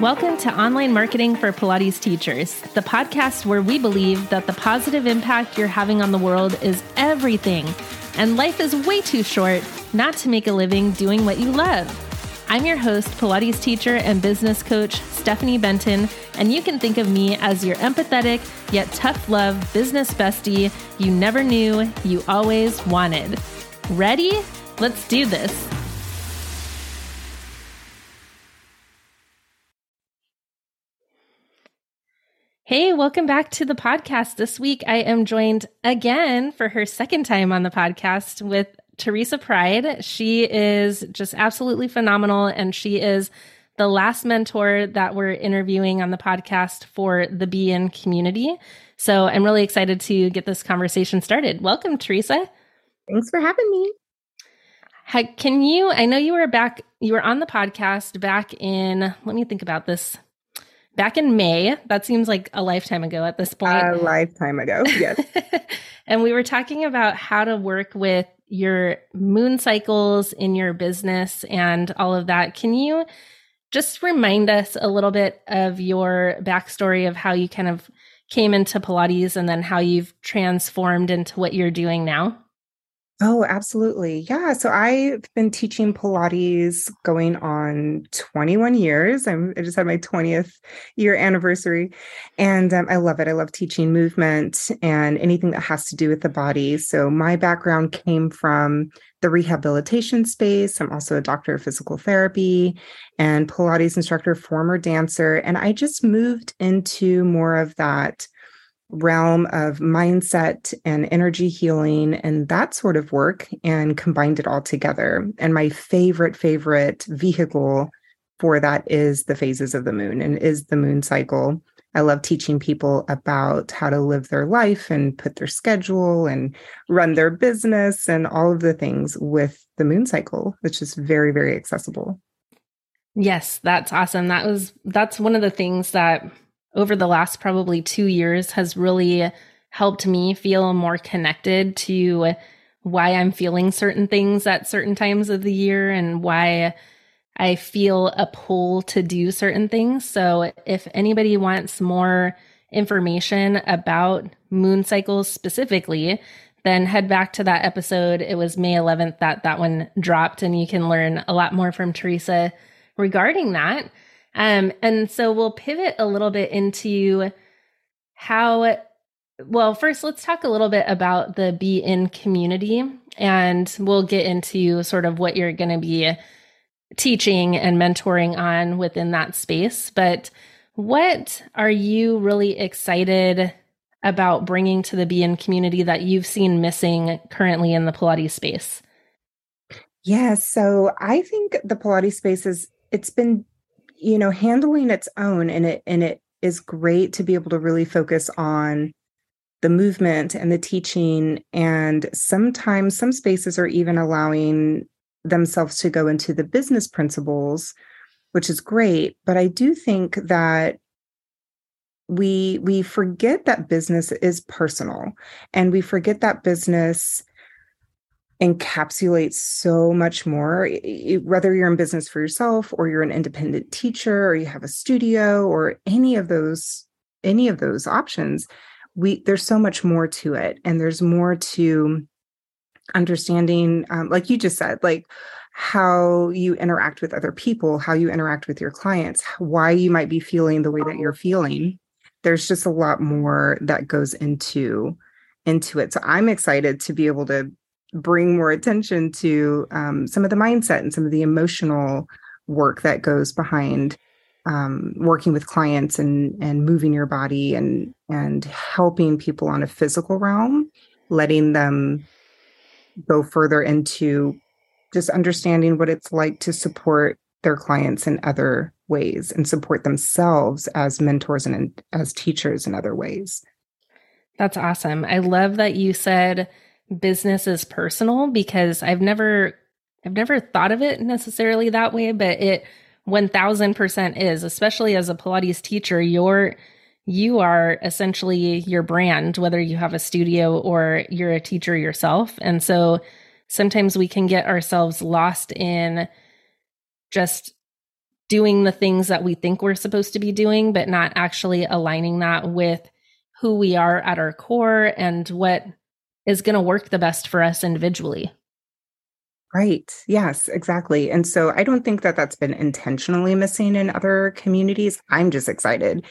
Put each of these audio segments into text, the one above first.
Welcome to Online Marketing for Pilates Teachers, the podcast where we believe that the positive impact you're having on the world is everything, and life is way too short not to make a living doing what you love. I'm your host, Pilates teacher and business coach, Stephanie Benton, and you can think of me as your empathetic yet tough love business bestie you never knew you always wanted. Ready? Let's do this. Hey, welcome back to the podcast. This week I am joined again for her second time on the podcast with Theresa Pride. She is just absolutely phenomenal and she is the last mentor that we're interviewing on the podcast for the Be In community. So I'm really excited to get this conversation started. Welcome, Theresa. Thanks for having me. can you? I know you were back, you were on the podcast back in, let me think about this back in May. That seems like a lifetime ago at this point. A lifetime ago, yes. and we were talking about how to work with your moon cycles in your business and all of that. Can you just remind us a little bit of your backstory of how you kind of came into Pilates and then how you've transformed into what you're doing now? Oh, absolutely. Yeah. So I've been teaching Pilates going on 21 years. I'm, i just had my 20th year anniversary. And um, I love it. I love teaching movement and anything that has to do with the body. So my background came from the rehabilitation space. I'm also a doctor of physical therapy and Pilates instructor, former dancer. And I just moved into more of that realm of mindset and energy healing and that sort of work and combined it all together. And my favorite, favorite vehicle for that is the phases of the moon and is the moon cycle. I love teaching people about how to live their life and put their schedule and run their business and all of the things with the moon cycle, which is very, very accessible. Yes, that's awesome. That was that's one of the things that over the last probably two years has really helped me feel more connected to why I'm feeling certain things at certain times of the year and why I feel a pull to do certain things. So if anybody wants more information about moon cycles specifically, then head back to that episode. It was May 11th that that one dropped, and you can learn a lot more from Theresa regarding that. Um, and so we'll pivot a little bit into how, well, first, let's talk a little bit about the Be In community, and we'll get into sort of what you're going to be teaching and mentoring on within that space. But what are you really excited about bringing to the Be In community that you've seen missing currently in the Pilates space? Yeah, so I think the Pilates space is it's been you know handling its own and it and it is great to be able to really focus on the movement and the teaching and sometimes some spaces are even allowing themselves to go into the business principles which is great. But i do think that we we forget that business is personal and we forget that business encapsulates so much more. Whether you're in business for yourself or you're an independent teacher or you have a studio or any of those any of those options we there's so much more to it. And there's more to understanding um, like you just said like how you interact with other people how you interact with your clients why you might be feeling the way that you're feeling. There's just a lot more that goes into into it. So i'm excited to be able to bring more attention to um, some of the mindset and some of the emotional work that goes behind um, working with clients and and moving your body and and helping people on a physical realm, letting them go further into just understanding what it's like to support their clients in other ways and support themselves as mentors and as teachers in other ways. That's awesome. I love that you said business is personal because I've never I've never thought of it necessarily that way, but it 1000% is, especially as a Pilates teacher, you're you are essentially your brand whether you have a studio or you're a teacher yourself. And so sometimes we can get ourselves lost in just doing the things that we think we're supposed to be doing, but not actually aligning that with who we are at our core and what is going to work the best for us individually. Right. Yes, exactly. And so I don't think that that's been intentionally missing in other communities. I'm just excited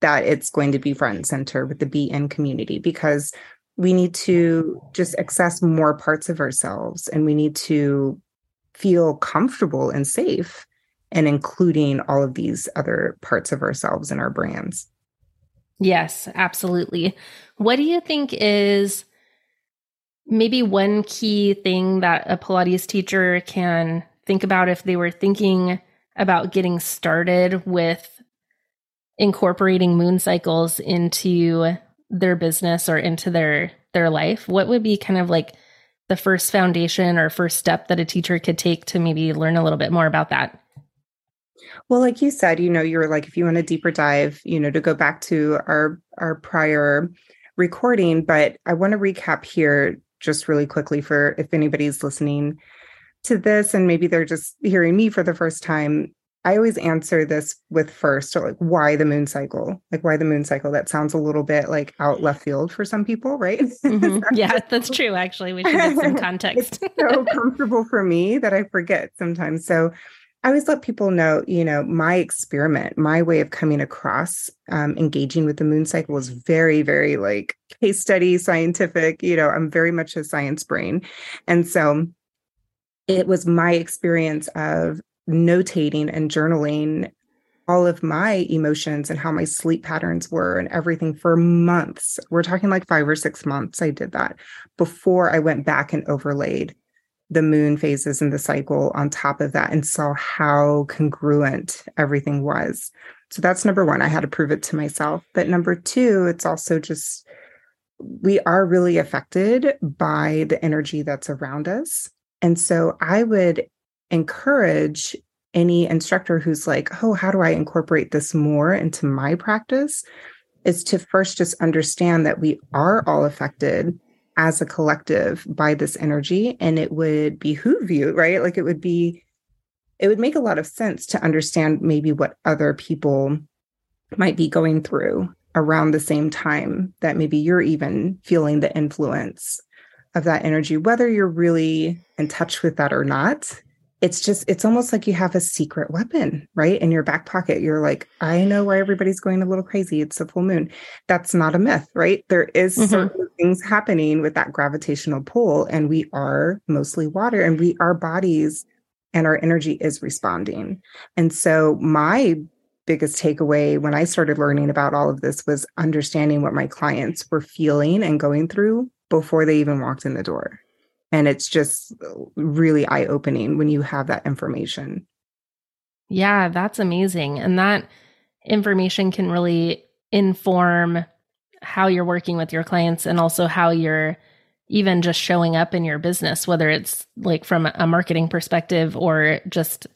that it's going to be front and center with the Be In community because we need to just access more parts of ourselves and we need to feel comfortable and safe and including all of these other parts of ourselves in our brands. Yes, absolutely. What do you think is maybe one key thing that a Pilates teacher can think about if they were thinking about getting started with incorporating moon cycles into their business or into their their life? What would be kind of like the first foundation or first step that a teacher could take to maybe learn a little bit more about that? Well, like you said, you know, you're like, if you want a deeper dive, you know, to go back to our our prior recording, but I want to recap here just really quickly for if anybody's listening to this and maybe they're just hearing me for the first time. I always answer this with first, like why the moon cycle? Like why the moon cycle? That sounds a little bit like out left field for some people, right? Mm-hmm. yeah, that's true. Actually, we should get some context. it's so comfortable for me that I forget sometimes. So I always let people know, you know, my experiment, my way of coming across um, engaging with the moon cycle was very, very like case study, scientific. You know, I'm very much a science brain. And so it was my experience of notating and journaling all of my emotions and how my sleep patterns were and everything for months. We're talking like five or six months. I did that before I went back and overlaid the moon phases in the cycle on top of that and saw how congruent everything was. So that's number one. I had to prove it to myself. But number two, it's also just we are really affected by the energy that's around us. And so I would encourage any instructor who's like, oh, how do I incorporate this more into my practice? Is to first just understand that we are all affected as a collective by this energy and it would behoove you right? Like it would be it would make a lot of sense to understand maybe what other people might be going through around the same time that maybe you're even feeling the influence of that energy whether you're really in touch with that or not it's just it's almost like you have a secret weapon right in your back pocket. You're like i know why everybody's going a little crazy. It's a full moon. That's not a myth right? There is mm-hmm. certain things happening with that gravitational pull and we are mostly water and we our bodies and our energy is responding. And so my biggest takeaway when i started learning about all of this was understanding what my clients were feeling and going through before they even walked in the door and it's just really eye opening when you have that information. Yeah, that's amazing. And that information can really inform how you're working with your clients and also how you're even just showing up in your business, whether it's like from a marketing perspective or just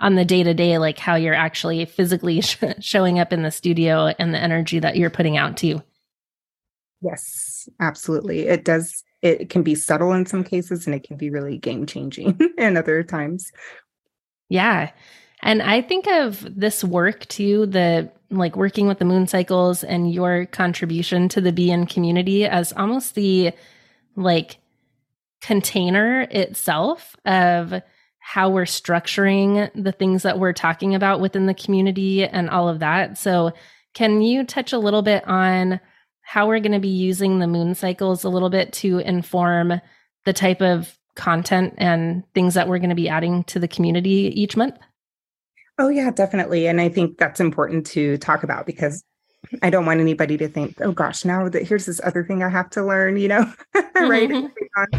on the day to day, like how you're actually physically sh- showing up in the studio and the energy that you're putting out too. Yes, absolutely. It does it can be subtle in some cases and it can be really game changing in other times. Yeah. And I think of this work too, the like working with the moon cycles and your contribution to the Be In community as almost the like container itself of how we're structuring the things that we're talking about within the community and all of that. So, can you touch a little bit on how we're going to be using the moon cycles a little bit to inform the type of content and things that we're going to be adding to the community each month? Oh, yeah, definitely. And I think that's important to talk about because I don't want anybody to think, oh gosh, now that here's this other thing I have to learn, you know, right? Mm-hmm.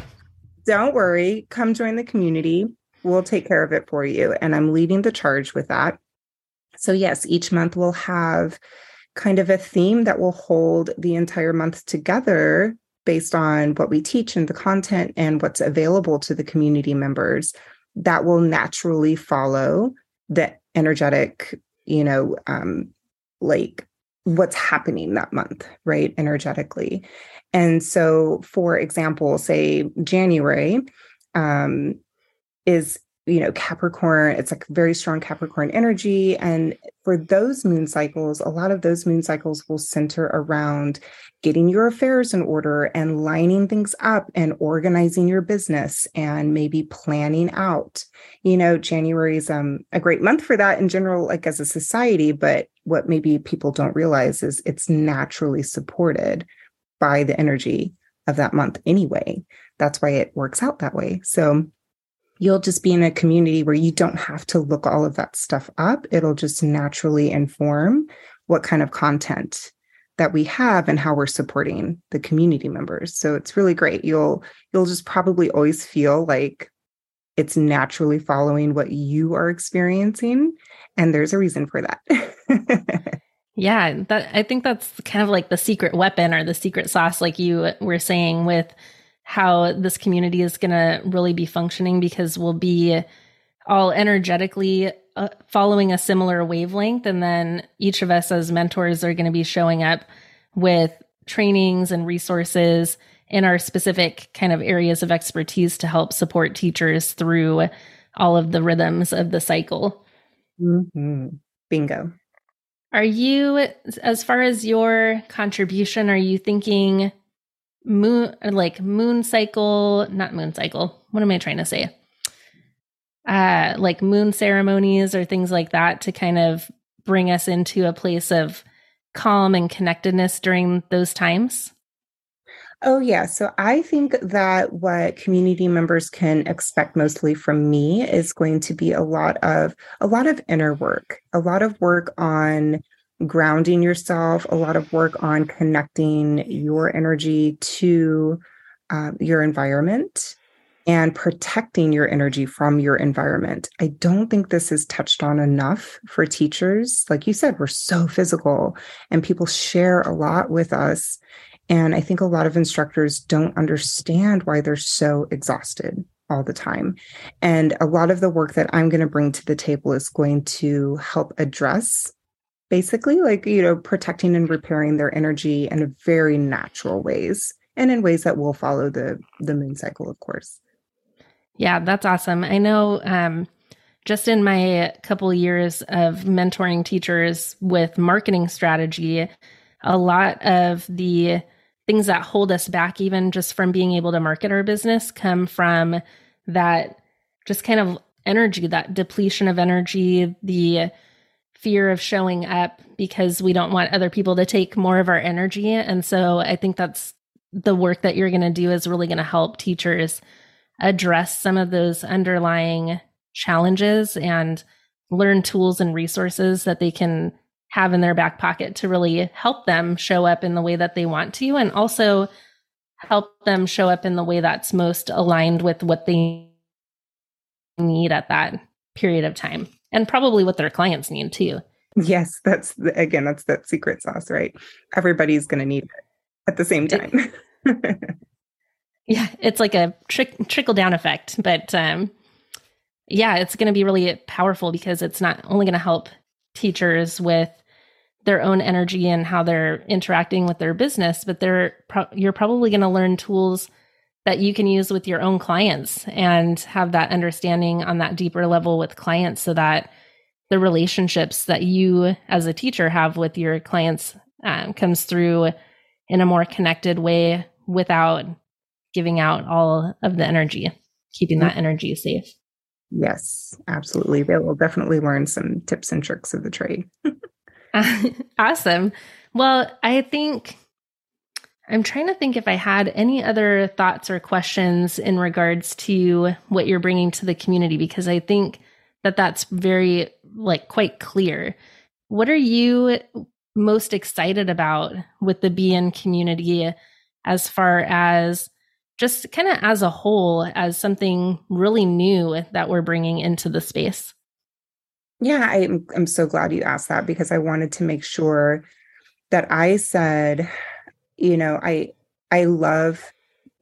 Don't worry, come join the community. We'll take care of it for you. And I'm leading the charge with that. So, yes, each month we'll have kind of a theme that will hold the entire month together based on what we teach and the content and what's available to the community members that will naturally follow the energetic you know um like what's happening that month right energetically. And so for example say january um is you know, Capricorn, it's like very strong Capricorn energy. And for those moon cycles, a lot of those moon cycles will center around getting your affairs in order and lining things up and organizing your business and maybe planning out. You know, January is um, a great month for that in general, like as a society. But what maybe people don't realize is it's naturally supported by the energy of that month anyway. That's why it works out that way. So, you'll just be in a community where you don't have to look all of that stuff up. It'll just naturally inform what kind of content that we have and how we're supporting the community members. So it's really great. You'll you'll just probably always feel like it's naturally following what you are experiencing and there's a reason for that. yeah, that I think that's kind of like the secret weapon or the secret sauce like you were saying with how this community is going to really be functioning because we'll be all energetically uh, following a similar wavelength. And then each of us as mentors are going to be showing up with trainings and resources in our specific kind of areas of expertise to help support teachers through all of the rhythms of the cycle. Mm-hmm. Bingo. Are you, as far as your contribution, are you thinking moon like moon cycle not moon cycle. What am i trying to say? Uh like moon ceremonies or things like that to kind of bring us into a place of calm and connectedness during those times? Oh, yeah. So I think that what community members can expect mostly from me is going to be a lot of a lot of inner work, a lot of work on grounding yourself, a lot of work on connecting your energy to uh, your environment and protecting your energy from your environment. I don't think this is touched on enough for teachers. Like you said, we're so physical and people share a lot with us. And I think a lot of instructors don't understand why they're so exhausted all the time. And a lot of the work that I'm going to bring to the table is going to help address basically like you know protecting and repairing their energy in very natural ways and in ways that will follow the the moon cycle of course. Yeah that's awesome. I know um just in my couple years of mentoring teachers with marketing strategy a lot of the things that hold us back even just from being able to market our business come from that just kind of energy that depletion of energy the fear of showing up because we don't want other people to take more of our energy. And so I think that's the work that you're going to do is really going to help teachers address some of those underlying challenges and learn tools and resources that they can have in their back pocket to really help them show up in the way that they want to and also help them show up in the way that's most aligned with what they need at that period of time and probably what their clients need too. Yes, that's the, again, that's that secret sauce, right? Everybody's going to need it at the same time. yeah, it's like a trick, trickle down effect, but um, yeah, it's going to be really powerful because it's not only going to help teachers with their own energy and how they're interacting with their business, but they're pro- you're probably going to learn tools that you can use with your own clients and have that understanding on that deeper level with clients so that the relationships that you as a teacher have with your clients um, comes through in a more connected way without giving out all of the energy, keeping that energy safe. Yes, absolutely. They will definitely learn some tips and tricks of the trade. awesome. Well, I think I'm trying to think if I had any other thoughts or questions in regards to what you're bringing to the community because I think that that's very like quite clear. What are you most excited about with the Be In community as far as just kind of as a whole as something really new that we're bringing into the space? Yeah, I'm I'm so glad you asked that because I wanted to make sure that I said you know, I I love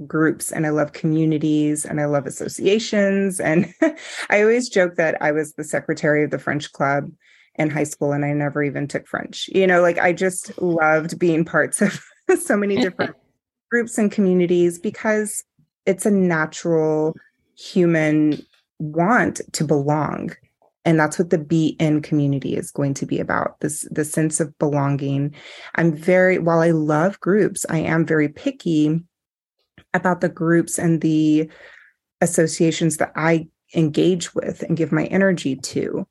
groups and I love communities and I love associations. And I always joke that I was the secretary of the French club in high school and I never even took French. You know, like I just loved being parts of so many different groups and communities because it's a natural human want to belong and that's what the be in community is going to be about this the sense of belonging. I'm very while i love groups i am very picky about the groups and the associations that i engage with and give my energy to.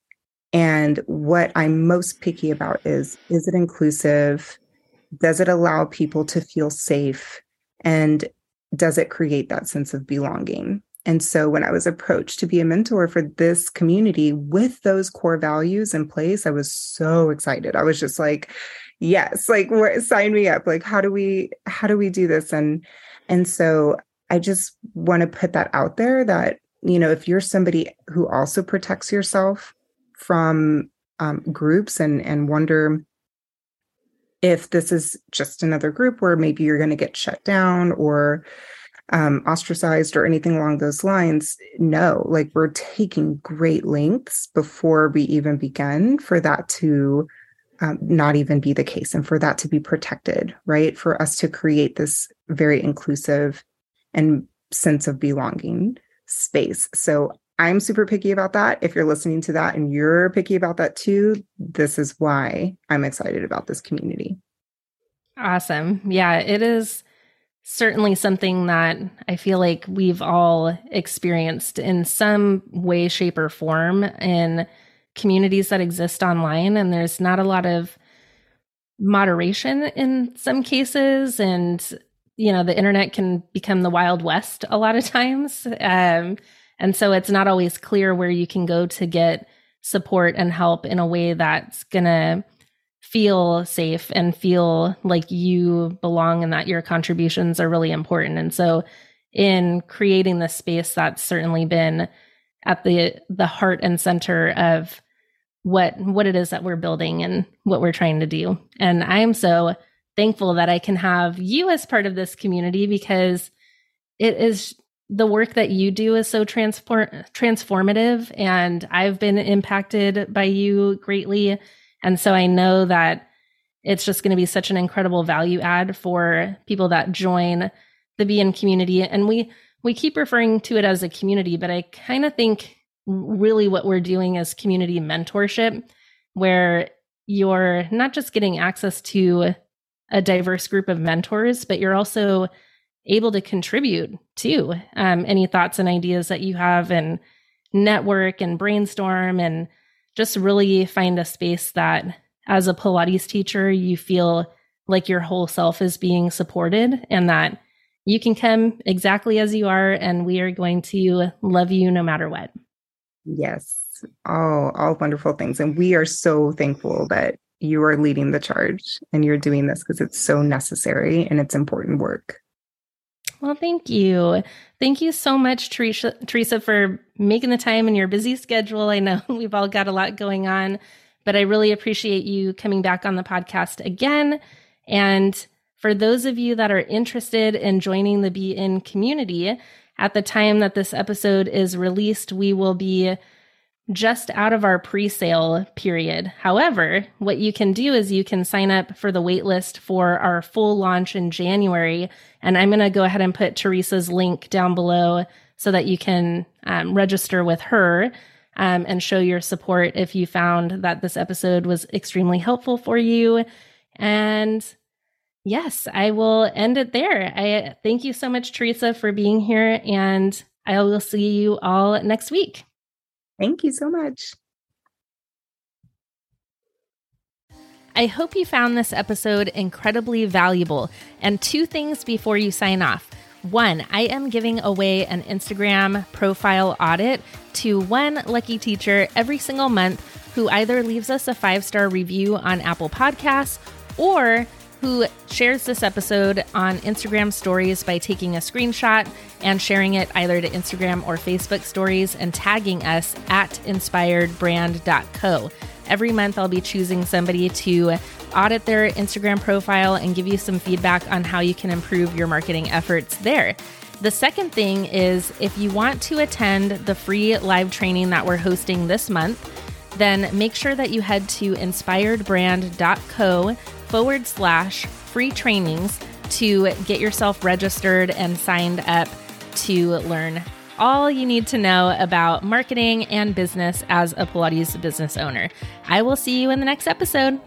And what i'm most picky about is is it inclusive? Does it allow people to feel safe? And does it create that sense of belonging and so when I was approached to be a mentor for this community with those core values in place, I was so excited. I was just like, yes, like sign me up. Like how do we how do we do this? And and so I just want to put that out there that you know if you're somebody who also protects yourself from um, groups and and wonder if this is just another group where maybe you're going to get shut down or um, ostracized or anything along those lines. No, like we're taking great lengths before we even begin for that to um, not even be the case and for that to be protected, right? For us to create this very inclusive and sense of belonging space. So I'm super picky about that. If you're listening to that and you're picky about that too, this is why I'm excited about this community. Awesome. Yeah, it is certainly something that I feel like we've all experienced in some way, shape, or form in communities that exist online. And there's not a lot of moderation in some cases. And, you know, the internet can become the Wild West a lot of times. Um, and so it's not always clear where you can go to get support and help in a way that's going to feel safe and feel like you belong and that your contributions are really important. And so in creating this space that's certainly been at the the heart and center of what what it is that we're building and what we're trying to do. And I'm so thankful that I can have you as part of this community because it is the work that you do is so transform transformative and I've been impacted by you greatly and so I know that it's just going to be such an incredible value add for people that join the Be In community. And we we keep referring to it as a community, but I kind of think really what we're doing is community mentorship, where you're not just getting access to a diverse group of mentors, but you're also able to contribute to um, any thoughts and ideas that you have and network and brainstorm and just really find a space that as a Pilates teacher, you feel like your whole self is being supported and that you can come exactly as you are and we are going to love you no matter what. Yes. All all wonderful things and we are so thankful that you are leading the charge and you're doing this because it's so necessary and it's important work. Well, thank you. Thank you so much, Theresa, Theresa, for making the time in your busy schedule. I know we've all got a lot going on, but I really appreciate you coming back on the podcast again. And for those of you that are interested in joining the Be In community, at the time that this episode is released, we will be just out of our pre sale period. However, what you can do is you can sign up for the waitlist for our full launch in January. And I'm going to go ahead and put Theresa's link down below so that you can um, register with her um, and show your support if you found that this episode was extremely helpful for you. And yes, I will end it there. I thank you so much, Theresa, for being here. And I will see you all next week. Thank you so much. I hope you found this episode incredibly valuable. And two things before you sign off. One, I am giving away an Instagram profile audit to one lucky teacher every single month who either leaves us a five star review on Apple Podcasts or who shares this episode on Instagram stories by taking a screenshot and sharing it either to Instagram or Facebook stories and tagging us at inspiredbrand.co. Every month, I'll be choosing somebody to audit their Instagram profile and give you some feedback on how you can improve your marketing efforts there. The second thing is if you want to attend the free live training that we're hosting this month, then make sure that you head to inspiredbrand.co forward slash free trainings to get yourself registered and signed up to learn all you need to know about marketing and business as a Pilates business owner. I will see you in the next episode.